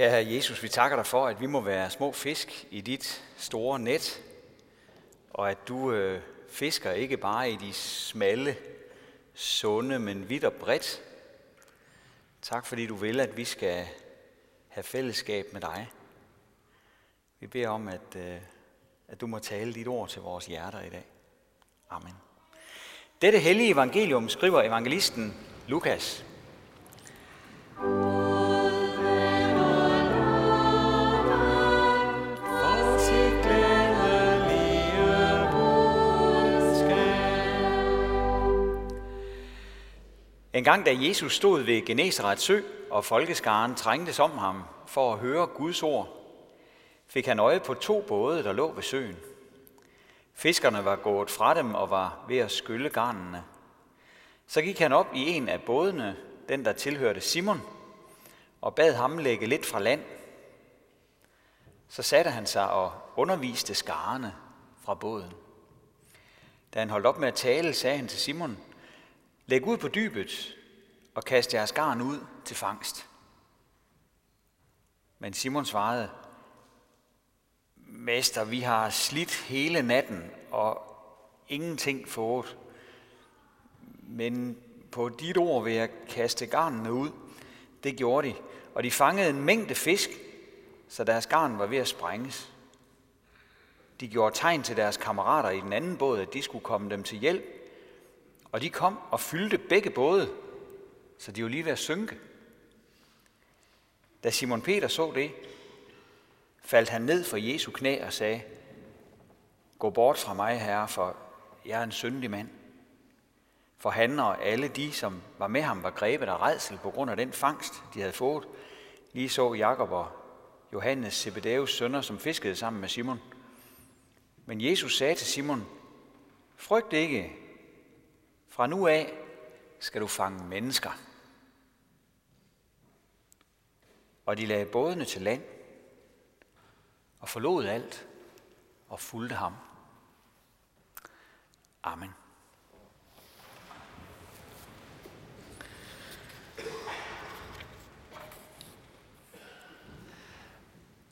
Kære Jesus, vi takker dig for, at vi må være små fisk i dit store net, og at du øh, fisker ikke bare i de smalle, sunde, men vidt og bredt. Tak fordi du vil, at vi skal have fællesskab med dig. Vi beder om, at, øh, at du må tale dit ord til vores hjerter i dag. Amen. Dette hellige evangelium skriver evangelisten Lukas. En gang da Jesus stod ved Genesarets sø, og folkeskaren trængtes om ham for at høre Guds ord, fik han øje på to både, der lå ved søen. Fiskerne var gået fra dem og var ved at skylle garnene. Så gik han op i en af bådene, den der tilhørte Simon, og bad ham lægge lidt fra land. Så satte han sig og underviste skarne fra båden. Da han holdt op med at tale, sagde han til Simon, Læg ud på dybet og kast jeres garn ud til fangst. Men Simon svarede, Mester, vi har slidt hele natten og ingenting fået. Men på dit ord vil jeg kaste garnene ud. Det gjorde de, og de fangede en mængde fisk, så deres garn var ved at sprænges. De gjorde tegn til deres kammerater i den anden båd, at de skulle komme dem til hjælp, og de kom og fyldte begge både, så de var lige ved at synke. Da Simon Peter så det, faldt han ned for Jesu knæ og sagde, Gå bort fra mig, herre, for jeg er en syndig mand. For han og alle de, som var med ham, var grebet af redsel på grund af den fangst, de havde fået. Lige så Jakob og Johannes, Zebedeus sønner, som fiskede sammen med Simon. Men Jesus sagde til Simon, Frygt ikke, fra nu af skal du fange mennesker. Og de lagde bådene til land og forlod alt og fulgte ham. Amen.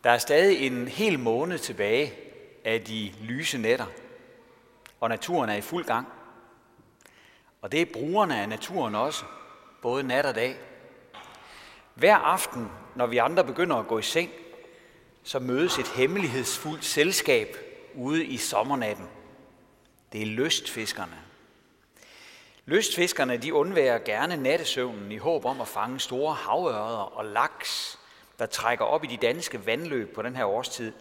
Der er stadig en hel måned tilbage af de lyse nætter, og naturen er i fuld gang. Og det er brugerne af naturen også, både nat og dag. Hver aften, når vi andre begynder at gå i seng, så mødes et hemmelighedsfuldt selskab ude i sommernatten. Det er lystfiskerne. Lystfiskerne de undværer gerne nattesøvnen i håb om at fange store havørder og laks, der trækker op i de danske vandløb på den her årstid.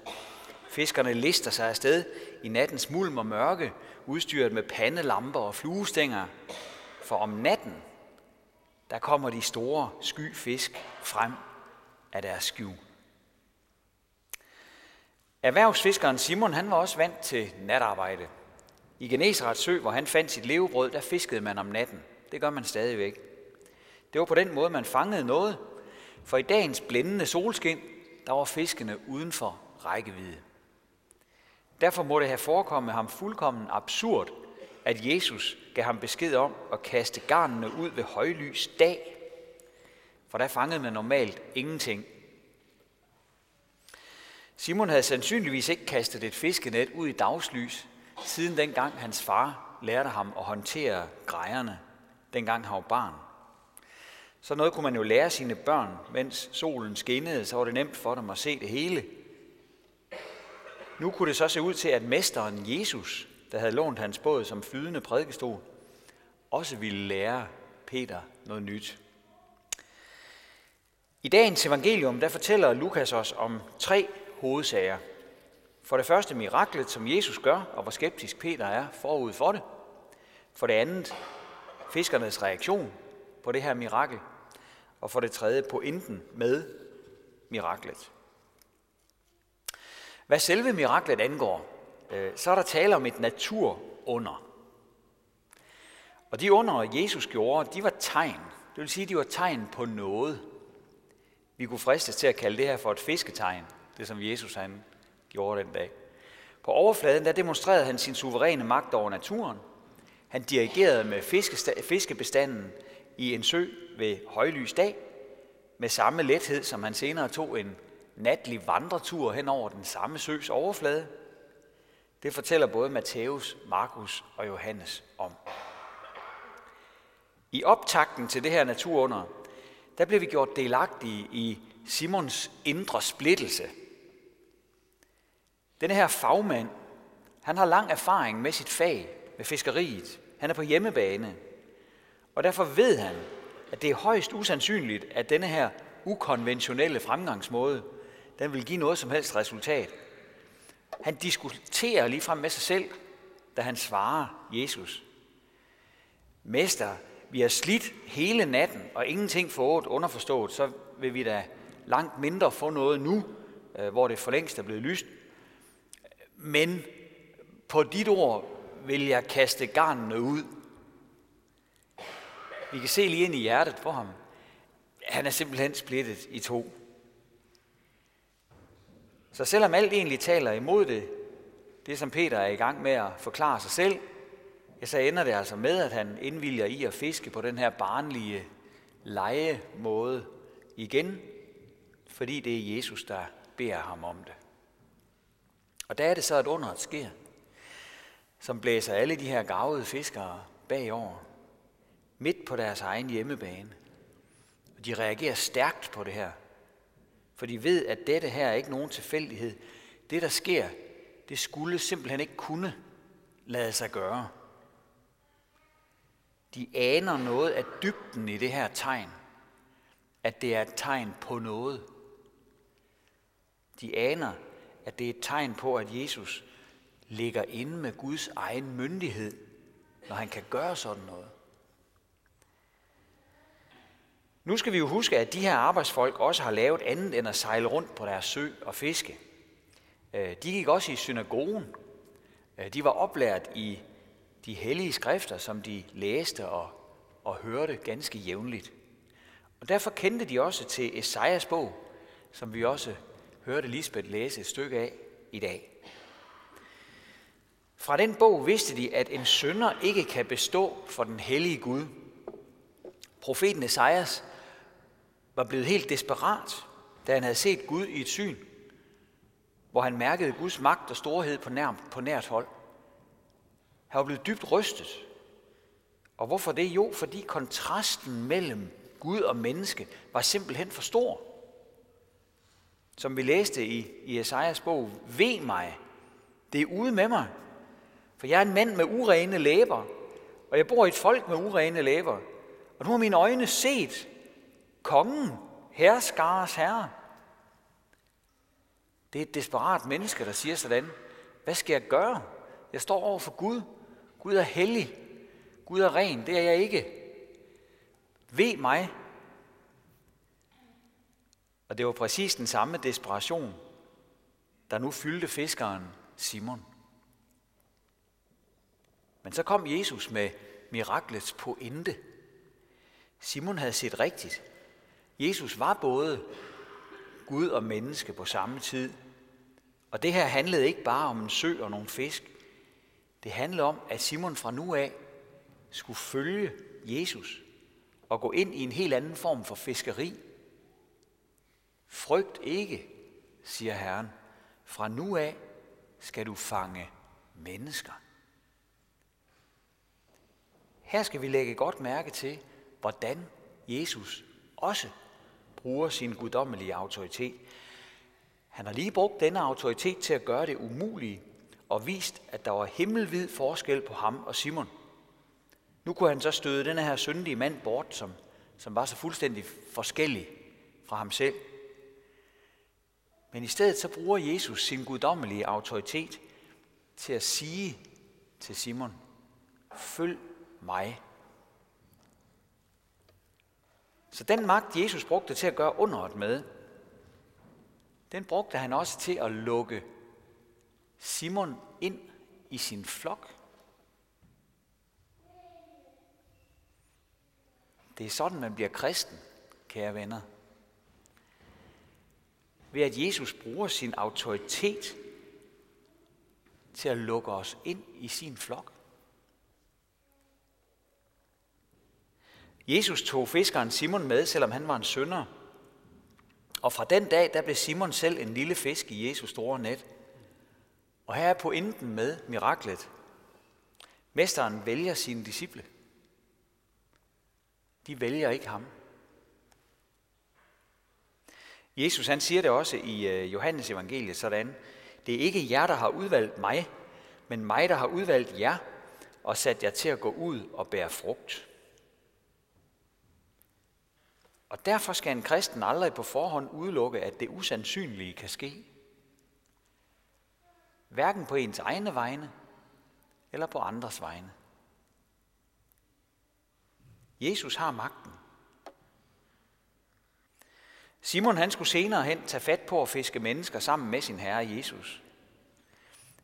Fiskerne lister sig afsted i nattens mulm og mørke, udstyret med pandelamper og fluestænger. For om natten, der kommer de store skyfisk frem af deres skjul. Erhvervsfiskeren Simon han var også vant til natarbejde. I Genesarets sø, hvor han fandt sit levebrød, der fiskede man om natten. Det gør man stadigvæk. Det var på den måde, man fangede noget, for i dagens blændende solskin, der var fiskene uden for rækkevidde. Derfor må det have forekommet ham fuldkommen absurd, at Jesus gav ham besked om at kaste garnene ud ved højlys dag. For der fangede man normalt ingenting. Simon havde sandsynligvis ikke kastet et fiskenet ud i dagslys, siden dengang hans far lærte ham at håndtere grejerne, dengang han var barn. Så noget kunne man jo lære sine børn, mens solen skinnede, så var det nemt for dem at se det hele. Nu kunne det så se ud til, at mesteren Jesus, der havde lånt hans båd som flydende prædikestol, også ville lære Peter noget nyt. I dagens evangelium, der fortæller Lukas os om tre hovedsager. For det første miraklet, som Jesus gør, og hvor skeptisk Peter er forud for det. For det andet fiskernes reaktion på det her mirakel. Og for det tredje pointen med miraklet. Hvad selve miraklet angår, øh, så er der tale om et naturunder. Og de under, Jesus gjorde, de var tegn. Det vil sige, de var tegn på noget. Vi kunne fristes til at kalde det her for et fisketegn, det som Jesus han gjorde den dag. På overfladen der demonstrerede han sin suveræne magt over naturen. Han dirigerede med fiskebestanden i en sø ved højlys dag. med samme lethed, som han senere tog en natlig vandretur hen over den samme søs overflade. Det fortæller både Matthæus, Markus og Johannes om. I optakten til det her naturunder, der blev vi gjort delagtige i Simons indre splittelse. Denne her fagmand, han har lang erfaring med sit fag, med fiskeriet. Han er på hjemmebane. Og derfor ved han, at det er højst usandsynligt, at denne her ukonventionelle fremgangsmåde, den vil give noget som helst resultat. Han diskuterer lige frem med sig selv, da han svarer Jesus. Mester, vi har slidt hele natten, og ingenting fået underforstået, så vil vi da langt mindre få noget nu, øh, hvor det for længst er blevet lyst. Men på dit ord vil jeg kaste garnene ud. Vi kan se lige ind i hjertet på ham. Han er simpelthen splittet i to. Så selvom alt egentlig taler imod det, det som Peter er i gang med at forklare sig selv, ja, så ender det altså med, at han indvilger i at fiske på den her barnlige legemåde igen, fordi det er Jesus, der beder ham om det. Og der er det så, at underet sker, som blæser alle de her gavede fiskere bagover, midt på deres egen hjemmebane. Og de reagerer stærkt på det her, for de ved, at dette her er ikke nogen tilfældighed. Det, der sker, det skulle simpelthen ikke kunne lade sig gøre. De aner noget af dybden i det her tegn, at det er et tegn på noget. De aner, at det er et tegn på, at Jesus ligger inde med Guds egen myndighed, når han kan gøre sådan noget. Nu skal vi jo huske, at de her arbejdsfolk også har lavet andet end at sejle rundt på deres sø og fiske. Øh, de gik også i synagogen. Øh, de var oplært i de hellige skrifter, som de læste og, og hørte ganske jævnligt. Og derfor kendte de også til Esajas bog, som vi også hørte Lisbeth læse et stykke af i dag. Fra den bog vidste de, at en sønder ikke kan bestå for den hellige Gud. Profeten Esajas var blevet helt desperat, da han havde set Gud i et syn, hvor han mærkede Guds magt og storhed på, nær, på nært hold. Han var blevet dybt rystet. Og hvorfor det? Jo, fordi kontrasten mellem Gud og menneske var simpelthen for stor. Som vi læste i, i Esajas bog, ved mig, det er ude med mig, for jeg er en mand med urene læber, og jeg bor i et folk med urene læber. Og nu har mine øjne set kongen, herskares herre. Det er et desperat menneske, der siger sådan, hvad skal jeg gøre? Jeg står over for Gud. Gud er hellig. Gud er ren. Det er jeg ikke. Ved mig. Og det var præcis den samme desperation, der nu fyldte fiskeren Simon. Men så kom Jesus med miraklets pointe. Simon havde set rigtigt. Jesus var både Gud og menneske på samme tid. Og det her handlede ikke bare om en sø og nogle fisk. Det handlede om, at Simon fra nu af skulle følge Jesus og gå ind i en helt anden form for fiskeri. Frygt ikke, siger Herren. Fra nu af skal du fange mennesker. Her skal vi lægge godt mærke til, hvordan Jesus også bruger sin guddommelige autoritet. Han har lige brugt denne autoritet til at gøre det umulige og vist, at der var himmelvid forskel på ham og Simon. Nu kunne han så støde denne her syndige mand bort, som, som var så fuldstændig forskellig fra ham selv. Men i stedet så bruger Jesus sin guddommelige autoritet til at sige til Simon, følg mig. Så den magt, Jesus brugte til at gøre underet med, den brugte han også til at lukke Simon ind i sin flok. Det er sådan, man bliver kristen, kære venner. Ved at Jesus bruger sin autoritet til at lukke os ind i sin flok. Jesus tog fiskeren Simon med, selvom han var en sønder, Og fra den dag, der blev Simon selv en lille fisk i Jesus store net. Og her er pointen med miraklet. Mesteren vælger sine disciple. De vælger ikke ham. Jesus han siger det også i øh, Johannes evangeliet sådan, det er ikke jer, der har udvalgt mig, men mig, der har udvalgt jer og sat jer til at gå ud og bære frugt. Og derfor skal en kristen aldrig på forhånd udelukke, at det usandsynlige kan ske. Hverken på ens egne vegne eller på andres vegne. Jesus har magten. Simon han skulle senere hen tage fat på at fiske mennesker sammen med sin herre Jesus.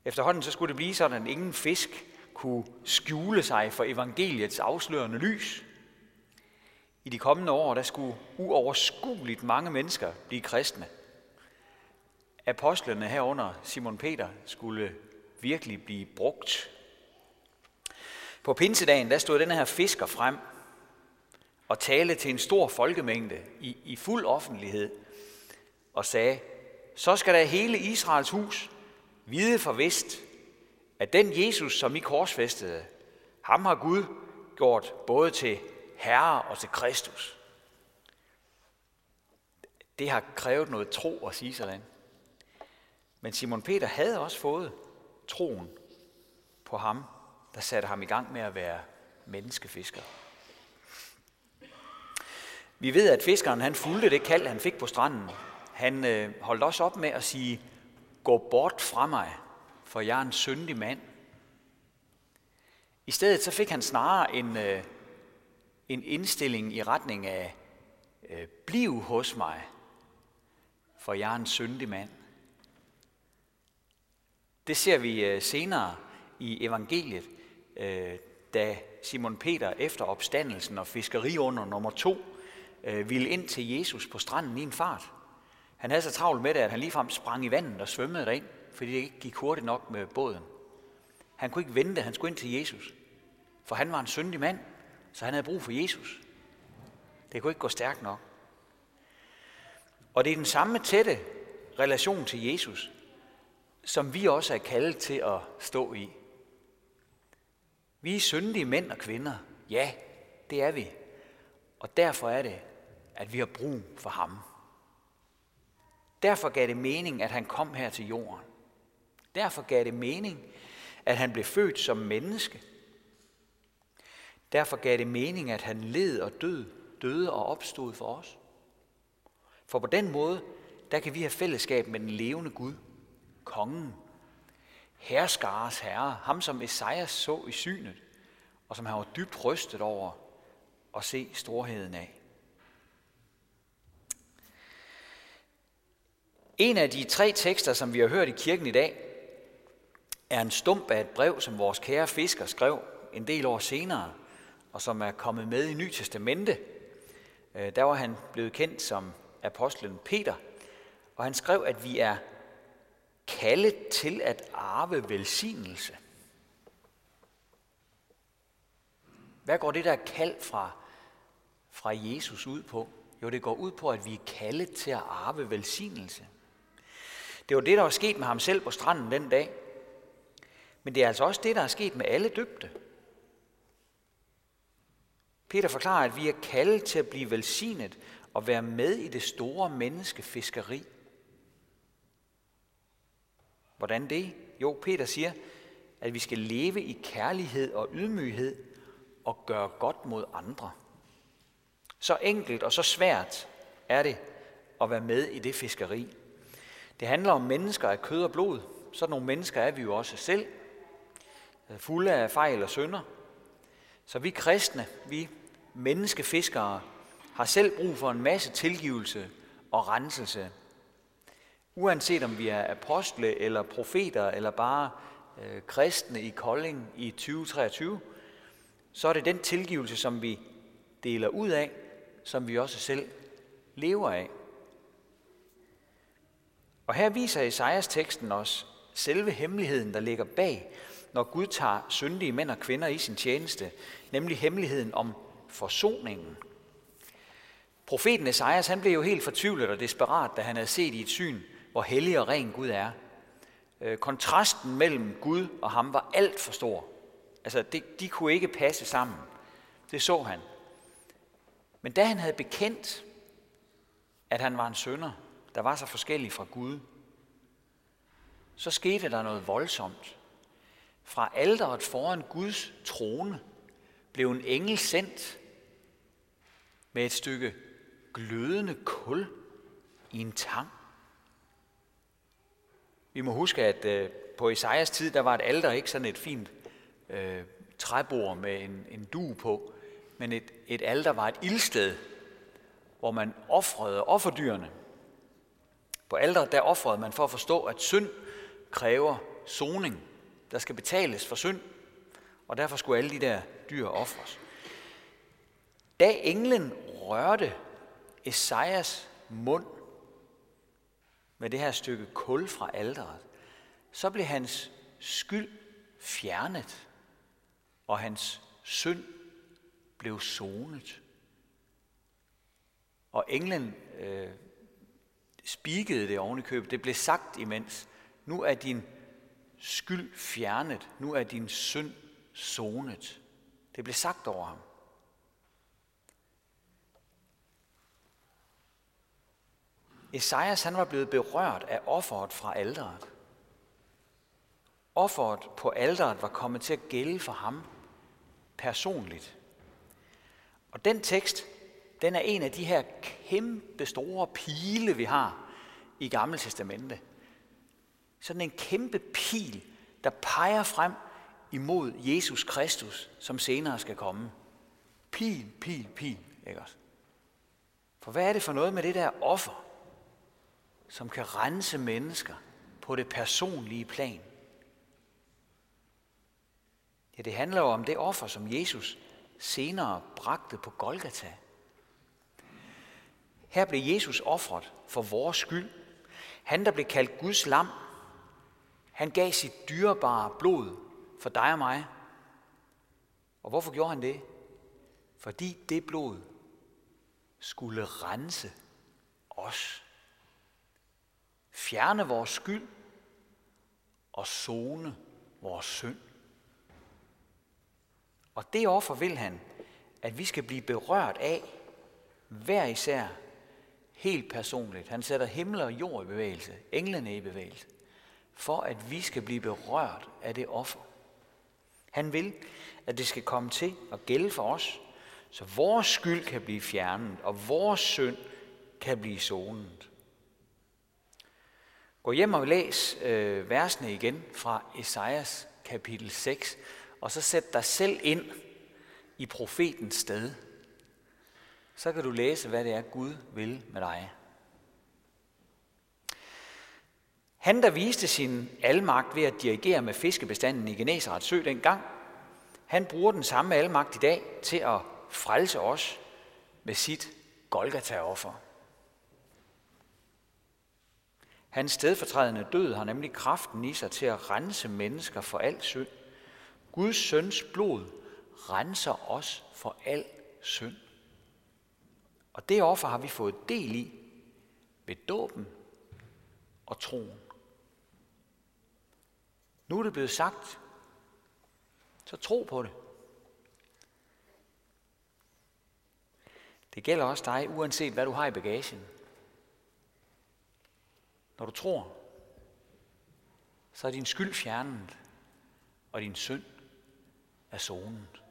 Efterhånden så skulle det blive sådan, at ingen fisk kunne skjule sig for evangeliets afslørende lys. I de kommende år, der skulle uoverskueligt mange mennesker blive kristne. Apostlene herunder Simon Peter skulle virkelig blive brugt. På pinsedagen, der stod den her fisker frem og talte til en stor folkemængde i, i fuld offentlighed og sagde, så skal der hele Israels hus vide for vist, at den Jesus, som I korsfæstede, ham har Gud gjort både til Herre og til Kristus. Det har krævet noget tro at sige sådan. Men Simon Peter havde også fået troen på ham, der satte ham i gang med at være menneskefisker. Vi ved, at fiskeren han fulgte det kald, han fik på stranden. Han øh, holdt også op med at sige, gå bort fra mig, for jeg er en syndig mand. I stedet så fik han snarere en, øh, en indstilling i retning af, øh, bliv hos mig, for jeg er en syndig mand. Det ser vi øh, senere i evangeliet, øh, da Simon Peter efter opstandelsen og fiskeri under nummer to øh, ville ind til Jesus på stranden i en fart. Han havde så travlt med det, at han ligefrem sprang i vandet og svømmede derind, fordi det ikke gik hurtigt nok med båden. Han kunne ikke vente, han skulle ind til Jesus. For han var en syndig mand, så han havde brug for Jesus. Det kunne ikke gå stærkt nok. Og det er den samme tætte relation til Jesus, som vi også er kaldet til at stå i. Vi er syndige mænd og kvinder. Ja, det er vi. Og derfor er det, at vi har brug for ham. Derfor gav det mening, at han kom her til jorden. Derfor gav det mening, at han blev født som menneske. Derfor gav det mening, at han led og død, døde og opstod for os. For på den måde, der kan vi have fællesskab med den levende Gud, kongen, herskares herre, ham som Esajas så i synet, og som han var dybt rystet over at se storheden af. En af de tre tekster, som vi har hørt i kirken i dag, er en stump af et brev, som vores kære fisker skrev en del år senere, og som er kommet med i Ny Testamente. Øh, der var han blevet kendt som apostlen Peter, og han skrev, at vi er kaldet til at arve velsignelse. Hvad går det der kald fra, fra Jesus ud på? Jo, det går ud på, at vi er kaldet til at arve velsignelse. Det var det, der var sket med ham selv på stranden den dag. Men det er altså også det, der er sket med alle døbte. Peter forklarer, at vi er kaldet til at blive velsignet og være med i det store menneskefiskeri. Hvordan det? Jo, Peter siger, at vi skal leve i kærlighed og ydmyghed og gøre godt mod andre. Så enkelt og så svært er det at være med i det fiskeri. Det handler om mennesker af kød og blod. Sådan nogle mennesker er vi jo også selv, øh, fulde af fejl og synder. Så vi kristne, vi menneskefiskere, har selv brug for en masse tilgivelse og renselse. Uanset om vi er apostle eller profeter eller bare øh, kristne i Kolding i 2023, så er det den tilgivelse, som vi deler ud af, som vi også selv lever af. Og her viser Esajas teksten os selve hemmeligheden, der ligger bag, når Gud tager syndige mænd og kvinder i sin tjeneste, nemlig hemmeligheden om forsoningen. Profeten Esajas, han blev jo helt fortvivlet og desperat, da han havde set i et syn, hvor hellig og ren Gud er. Øh, kontrasten mellem Gud og ham var alt for stor. Altså, det, de kunne ikke passe sammen. Det så han. Men da han havde bekendt, at han var en sønder, der var så forskellig fra Gud, så skete der noget voldsomt. Fra alderet foran Guds trone blev en engel sendt med et stykke glødende kul i en tang. Vi må huske, at øh, på Esajas tid, der var et alter ikke sådan et fint øh, træbord med en, en du på, men et, et alter var et ildsted, hvor man offrede offerdyrene. På alderet der offrede man for at forstå, at synd kræver soning. Der skal betales for synd, og derfor skulle alle de der dyr ofres. Da englen rørte Esajas mund med det her stykke kul fra alderet, så blev hans skyld fjernet, og hans synd blev sonet. Og englen øh, spikede det oven i købet. Det blev sagt imens, nu er din skyld fjernet, nu er din synd sonet. Det blev sagt over ham. Esajas han var blevet berørt af offeret fra alderet. Offeret på alderet var kommet til at gælde for ham personligt. Og den tekst, den er en af de her kæmpe store pile, vi har i Gamle Testamente. Sådan en kæmpe pil, der peger frem imod Jesus Kristus, som senere skal komme. Pil, pil, pil, ikke også? For hvad er det for noget med det der offer, som kan rense mennesker på det personlige plan? Ja, det handler jo om det offer, som Jesus senere bragte på Golgata. Her blev Jesus offret for vores skyld. Han, der blev kaldt Guds lam, han gav sit dyrebare blod for dig og mig. Og hvorfor gjorde han det? Fordi det blod skulle rense os. Fjerne vores skyld og zone vores synd. Og det offer vil han, at vi skal blive berørt af, hver især, helt personligt. Han sætter himmel og jord i bevægelse, englene i bevægelse, for at vi skal blive berørt af det offer. Han vil, at det skal komme til at gælde for os, så vores skyld kan blive fjernet, og vores synd kan blive sonet. Gå hjem og læs øh, versene igen fra Esajas kapitel 6, og så sæt dig selv ind i profetens sted. Så kan du læse, hvad det er, Gud vil med dig. Han, der viste sin almagt ved at dirigere med fiskebestanden i Geneserets sø dengang, han bruger den samme almagt i dag til at frelse os med sit Golgata-offer. Hans stedfortrædende død har nemlig kraften i sig til at rense mennesker for al synd. Guds søns blod renser os for al synd. Og det offer har vi fået del i ved dåben og troen. Nu er det blevet sagt, så tro på det. Det gælder også dig, uanset hvad du har i bagagen. Når du tror, så er din skyld fjernet, og din synd er sonet.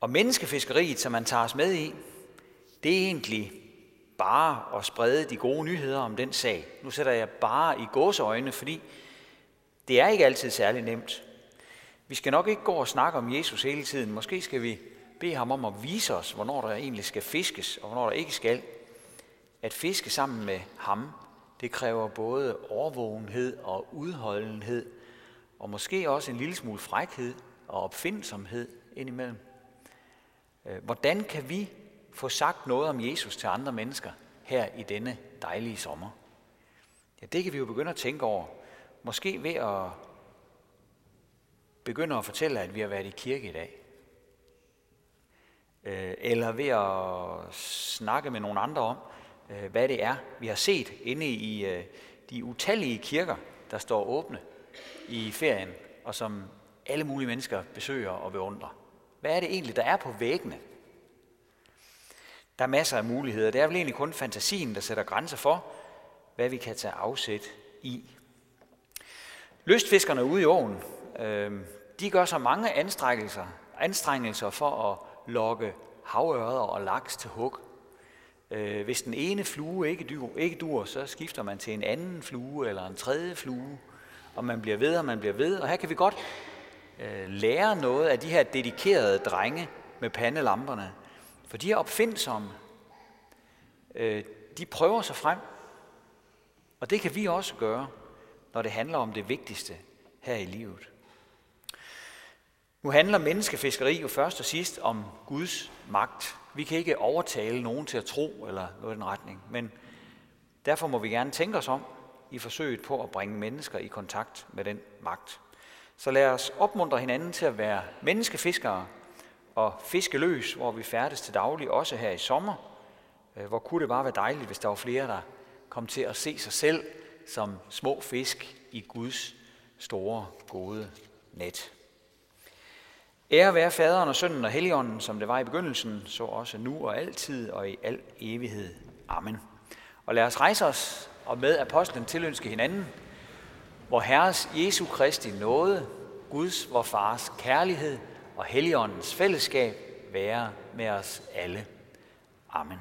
Og menneskefiskeriet, som man tager os med i, det er egentlig bare at sprede de gode nyheder om den sag. Nu sætter jeg bare i gåseøjne, fordi det er ikke altid særlig nemt. Vi skal nok ikke gå og snakke om Jesus hele tiden. Måske skal vi bede ham om at vise os, hvornår der egentlig skal fiskes, og hvornår der ikke skal. At fiske sammen med ham, det kræver både overvågenhed og udholdenhed, og måske også en lille smule frækhed og opfindsomhed indimellem. Øh, hvordan kan vi få sagt noget om Jesus til andre mennesker her i denne dejlige sommer? Ja, det kan vi jo begynde at tænke over. Måske ved at begynde at fortælle, at vi har været i kirke i dag. Øh, eller ved at snakke med nogle andre om, Øh, hvad det er, vi har set inde i øh, de utallige kirker, der står åbne i ferien, og som alle mulige mennesker besøger og beundrer. Hvad er det egentlig, der er på væggene? Der er masser af muligheder. Det er vel egentlig kun fantasien, der sætter grænser for, hvad vi kan tage afsæt i. Lystfiskerne ude i åen, øh, de gør så mange anstrengelser, anstrengelser for at lokke havørder og laks til hug. Øh, hvis den ene flue ikke dur, ikke dur, så skifter man til en anden flue eller en tredje flue, og man bliver ved, og man bliver ved. Og her kan vi godt øh, lære noget af de her dedikerede drenge med pandelamperne, for de er opfindsomme. Øh, de prøver sig frem, og det kan vi også gøre, når det handler om det vigtigste her i livet. Nu handler menneskefiskeri jo først og sidst om Guds magt. Vi kan ikke overtale nogen til at tro eller noget i den retning, men derfor må vi gerne tænke os om i forsøget på at bringe mennesker i kontakt med den magt. Så lad os opmuntre hinanden til at være menneskefiskere og fiskeløs, hvor vi færdes til daglig, også her i sommer. Øh, hvor kunne det bare være dejligt, hvis der var flere, der kom til at se sig selv som små fisk i Guds store, gode net. Ære være faderen og sønnen og helligånden, som det var i begyndelsen, så også nu og altid og i al evighed. Amen. Og lad os rejse os og med apostlen tilønske hinanden, hvor Herres Jesu Kristi nåde, Guds, vor Fars kærlighed og Helligåndens fællesskab være med os alle. Amen.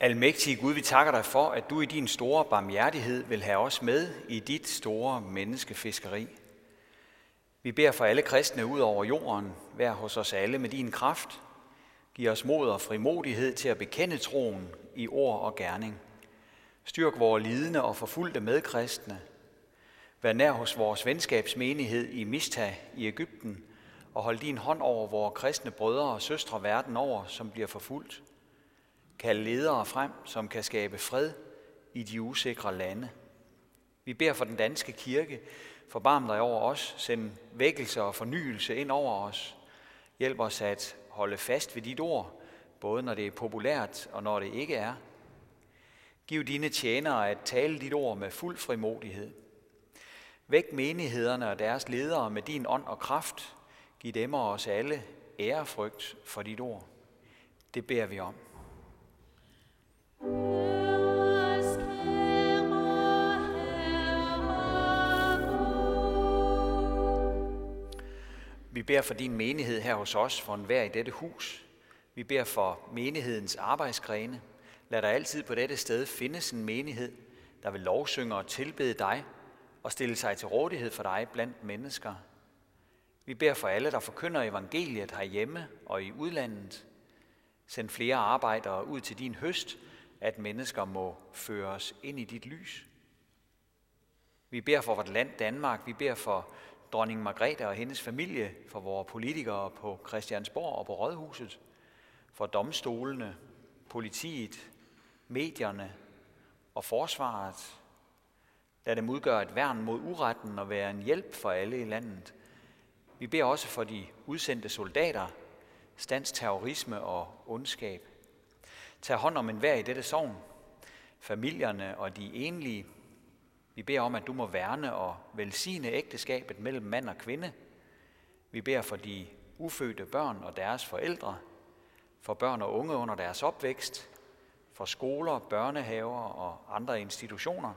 Almægtige Gud, vi takker dig for, at du i din store barmhjertighed vil have os med i dit store menneskefiskeri. Vi beder for alle kristne ud over jorden, vær hos os alle med din kraft. Giv os mod og frimodighed til at bekende troen i ord og gerning. Styrk vores lidende og forfulgte medkristne. Vær nær hos vores venskabsmenighed i Mista i Ægypten, og hold din hånd over vores kristne brødre og søstre verden over, som bliver forfulgt kalde ledere frem, som kan skabe fred i de usikre lande. Vi beder for den danske kirke. Forbarm dig over os. Send vækkelse og fornyelse ind over os. Hjælp os at holde fast ved dit ord, både når det er populært og når det ikke er. Giv dine tjenere at tale dit ord med fuld frimodighed. Væk menighederne og deres ledere med din ånd og kraft. Giv dem og os alle ærefrygt for dit ord. Det beder vi om. Vi beder for din menighed her hos os, for enhver i dette hus. Vi beder for menighedens arbejdsgrene. Lad der altid på dette sted findes en menighed, der vil lovsynge og tilbede dig og stille sig til rådighed for dig blandt mennesker. Vi beder for alle, der forkynder evangeliet herhjemme og i udlandet. Send flere arbejdere ud til din høst, at mennesker må føres ind i dit lys. Vi beder for vort land Danmark, vi beder for dronning Margrethe og hendes familie, for vores politikere på Christiansborg og på Rådhuset, for domstolene, politiet, medierne og forsvaret. Lad dem udgøre et værn mod uretten og være en hjælp for alle i landet. Vi beder også for de udsendte soldater, stands terrorisme og ondskab. Tag hånd om enhver i dette sogn, familierne og de enlige. Vi beder om, at du må værne og velsigne ægteskabet mellem mand og kvinde. Vi beder for de ufødte børn og deres forældre, for børn og unge under deres opvækst, for skoler, børnehaver og andre institutioner,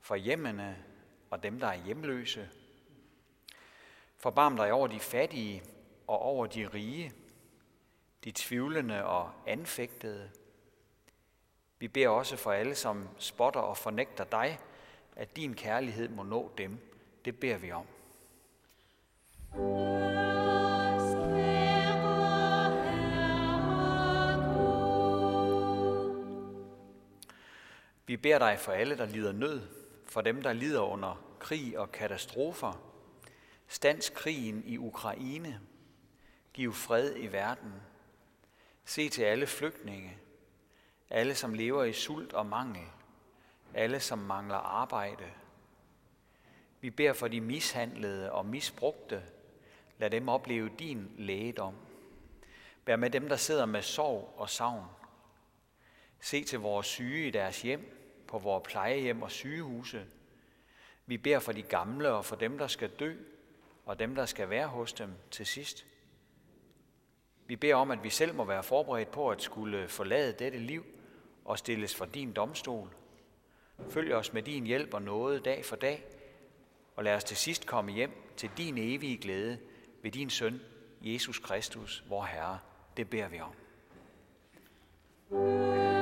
for hjemmene og dem, der er hjemløse. Forbarm dig over de fattige og over de rige, de tvivlende og anfægtede. Vi beder også for alle, som spotter og fornægter dig, at din kærlighed må nå dem. Det beder vi om. Vi beder dig for alle, der lider nød, for dem, der lider under krig og katastrofer. Stands krigen i Ukraine. Giv fred i verden. Se til alle flygtninge, alle som lever i sult og mangel, alle som mangler arbejde. Vi beder for de mishandlede og misbrugte. Lad dem opleve din lægedom. Vær med dem, der sidder med sorg og savn. Se til vores syge i deres hjem, på vores plejehjem og sygehuse. Vi beder for de gamle og for dem, der skal dø, og dem, der skal være hos dem til sidst. Vi beder om, at vi selv må være forberedt på at skulle forlade dette liv og stilles for din domstol. Følg os med din hjælp og nåde dag for dag, og lad os til sidst komme hjem til din evige glæde ved din søn, Jesus Kristus, vor Herre. Det beder vi om. thank you